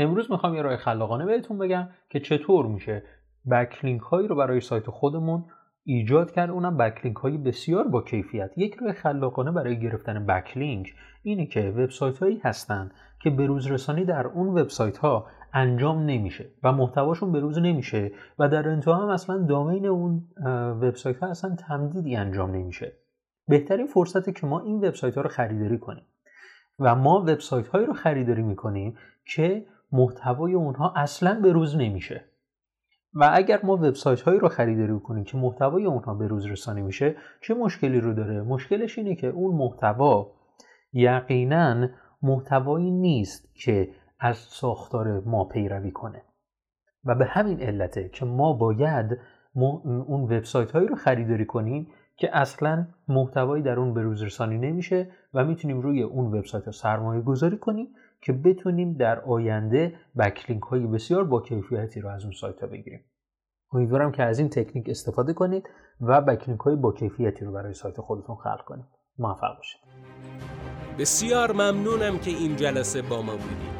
امروز می‌خوام یه راه خلاقانه بهتون بگم که چطور میشه بکلینک هایی رو برای سایت خودمون ایجاد کرد. اونم بکلینک های بسیار با کیفیت. یک راه خلاقانه برای گرفتن بکلینک اینه که وبسایت هایی هستن که به روز رسانی در اون وبسایت ها انجام نمیشه و محتواشون به روز نمیشه و در انتها هم اصلا دامین اون وبسایت ها اصلا تمدیدی انجام نمیشه. بهترین فرصته که ما این وبسایت ها رو خریداری کنیم و ما وبسایت هایی رو خریداری می‌کنیم که محتوای اونها اصلا به روز نمیشه. و اگر ما وبسایت هایی رو خریداری کنیم که محتوای اونها به روز رسانی میشه چه مشکلی رو داره؟ مشکلش اینه که اون محتوا یقینا محتوایی نیست که از ساختار ما پیروی کنه. و به همین علته که ما باید اون وبسایت هایی رو خریداری کنیم که اصلا محتوایی در اون به روز نمیشه و می‌تونیم روی اون وبسایت ها سرمایه گذاری کنیم که بتونیم در آینده بکلینک های بسیار با کیفیتی رو از اون سایت ها بگیریم. امیدوارم که از این تکنیک استفاده کنید و بکلینک های با کیفیتی رو برای سایت خودتون خلق کنید. موفق باشید. بسیار ممنونم که این جلسه با ما بودید.